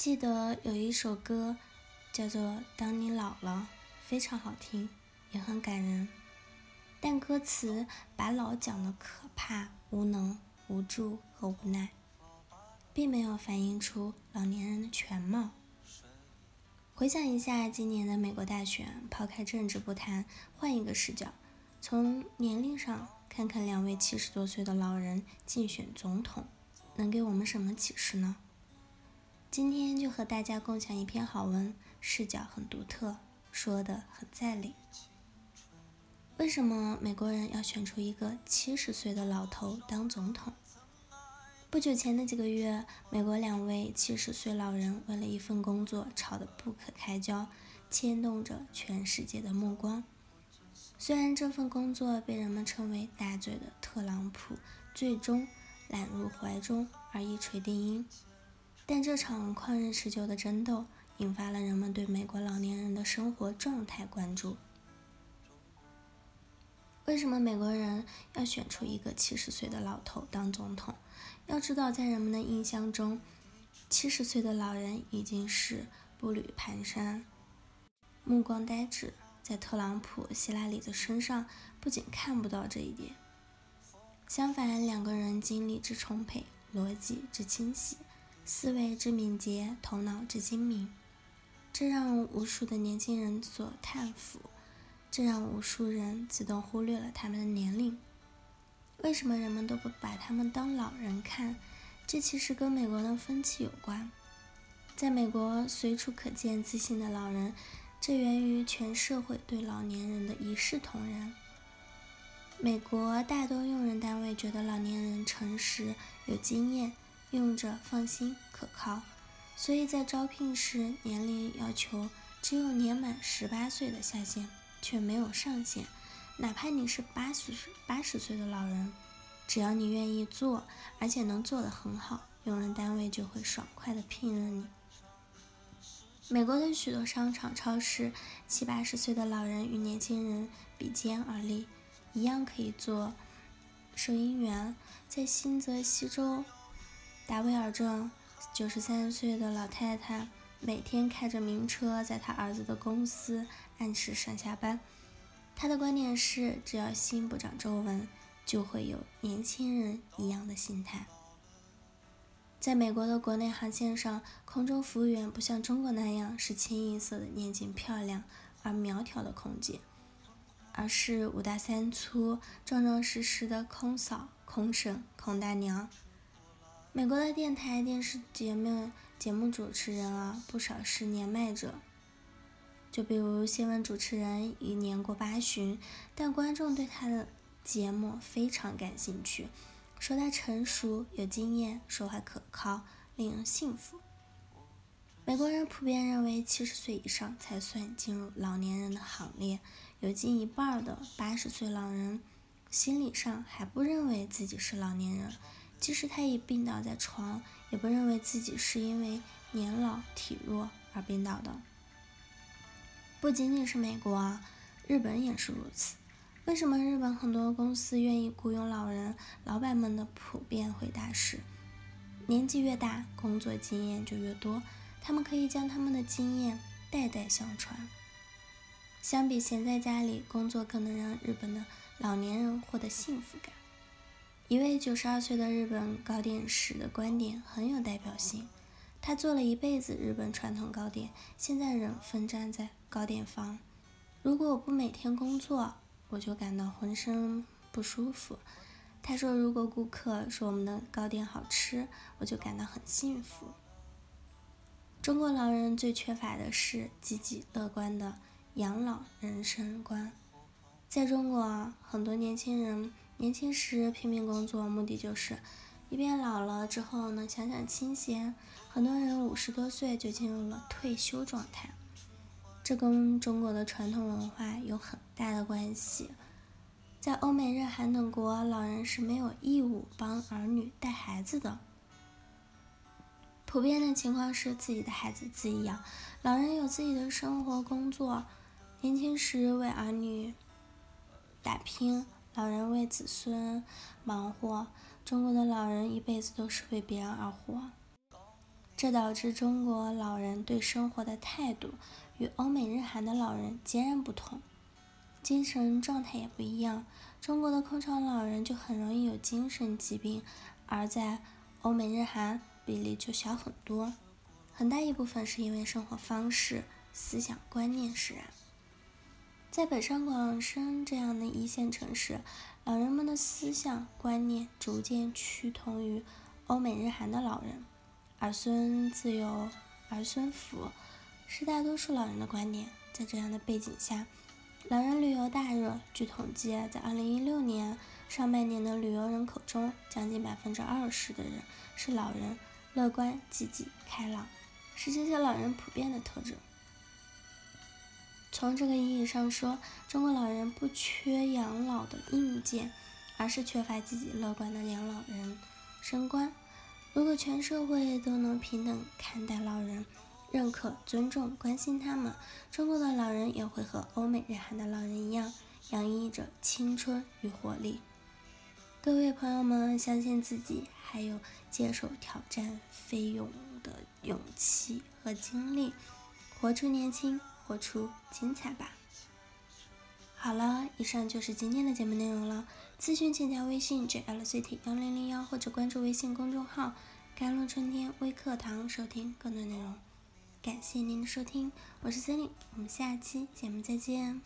记得有一首歌叫做《当你老了》，非常好听，也很感人。但歌词把老讲的可怕、无能、无助和无奈，并没有反映出老年人的全貌。回想一下今年的美国大选，抛开政治不谈，换一个视角，从年龄上看看两位七十多岁的老人竞选总统，能给我们什么启示呢？今天就和大家共享一篇好文，视角很独特，说的很在理。为什么美国人要选出一个七十岁的老头当总统？不久前的几个月，美国两位七十岁老人为了一份工作吵得不可开交，牵动着全世界的目光。虽然这份工作被人们称为“大嘴的特朗普”，最终揽入怀中而一锤定音。但这场旷日持久的争斗，引发了人们对美国老年人的生活状态关注。为什么美国人要选出一个七十岁的老头当总统？要知道，在人们的印象中，七十岁的老人已经是步履蹒跚、目光呆滞。在特朗普、希拉里的身上，不仅看不到这一点，相反，两个人精力之充沛，逻辑之清晰。思维之敏捷，头脑之精明，这让无数的年轻人所叹服，这让无数人自动忽略了他们的年龄。为什么人们都不把他们当老人看？这其实跟美国的风气有关。在美国，随处可见自信的老人，这源于全社会对老年人的一视同仁。美国大多用人单位觉得老年人诚实、有经验。用着放心可靠，所以在招聘时年龄要求只有年满十八岁的下限，却没有上限。哪怕你是八十八十岁的老人，只要你愿意做，而且能做得很好，用人单位就会爽快的聘任你。美国的许多商场、超市，七八十岁的老人与年轻人比肩而立，一样可以做收银员。在新泽西州。达维尔镇九十三岁的老太太每天开着名车，在她儿子的公司按时上下班。她的观点是：只要心不长皱纹，就会有年轻人一样的心态。在美国的国内航线上，空中服务员不像中国那样是清一色的年轻漂亮而苗条的空姐，而是五大三粗、壮壮实实的空嫂、空婶、空大娘。美国的电台、电视节目节目主持人啊，不少是年迈者。就比如新闻主持人已年过八旬，但观众对他的节目非常感兴趣，说他成熟、有经验、说话可靠，令人信服。美国人普遍认为，七十岁以上才算进入老年人的行列，有近一半的八十岁老人心理上还不认为自己是老年人。即使他已病倒在床，也不认为自己是因为年老体弱而病倒的。不仅仅是美国啊，日本也是如此。为什么日本很多公司愿意雇佣老人？老板们的普遍回答是：年纪越大，工作经验就越多，他们可以将他们的经验代代相传。相比闲在家里工作，更能让日本的老年人获得幸福感。一位九十二岁的日本糕点师的观点很有代表性。他做了一辈子日本传统糕点，现在仍奋战在糕点房。如果我不每天工作，我就感到浑身不舒服。他说：“如果顾客说我们的糕点好吃，我就感到很幸福。”中国老人最缺乏的是积极乐观的养老人生观。在中国，很多年轻人。年轻时拼命工作，目的就是一边老了之后能享享清闲。很多人五十多岁就进入了退休状态，这跟中国的传统文化有很大的关系。在欧美、日韩等国，老人是没有义务帮儿女带孩子的。普遍的情况是自己的孩子自己养，老人有自己的生活工作，年轻时为儿女打拼。老人为子孙忙活，中国的老人一辈子都是为别人而活。这导致中国老人对生活的态度与欧美日韩的老人截然不同，精神状态也不一样。中国的空巢老人就很容易有精神疾病，而在欧美日韩比例就小很多。很大一部分是因为生活方式、思想观念使然。在北上广深这样的一线城市，老人们的思想观念逐渐趋同于欧美日韩的老人。儿孙自有儿孙福，是大多数老人的观点。在这样的背景下，老人旅游大热。据统计，在2016年上半年的旅游人口中，将近百分之二十的人是老人，乐观、积极、开朗，是这些老人普遍的特征。从这个意义上说，中国老人不缺养老的硬件，而是缺乏积极乐观的养老人生观。如果全社会都能平等看待老人，认可、尊重、关心他们，中国的老人也会和欧美日韩的老人一样，洋溢着青春与活力。各位朋友们，相信自己，还有接受挑战、飞勇的勇气和精力，活出年轻，活出精彩吧！好了，以上就是今天的节目内容了。咨询请加微信 jlct 幺零零幺或者关注微信公众号“甘露春天微课堂”收听更多内容。感谢您的收听，我是森林，我们下期节目再见。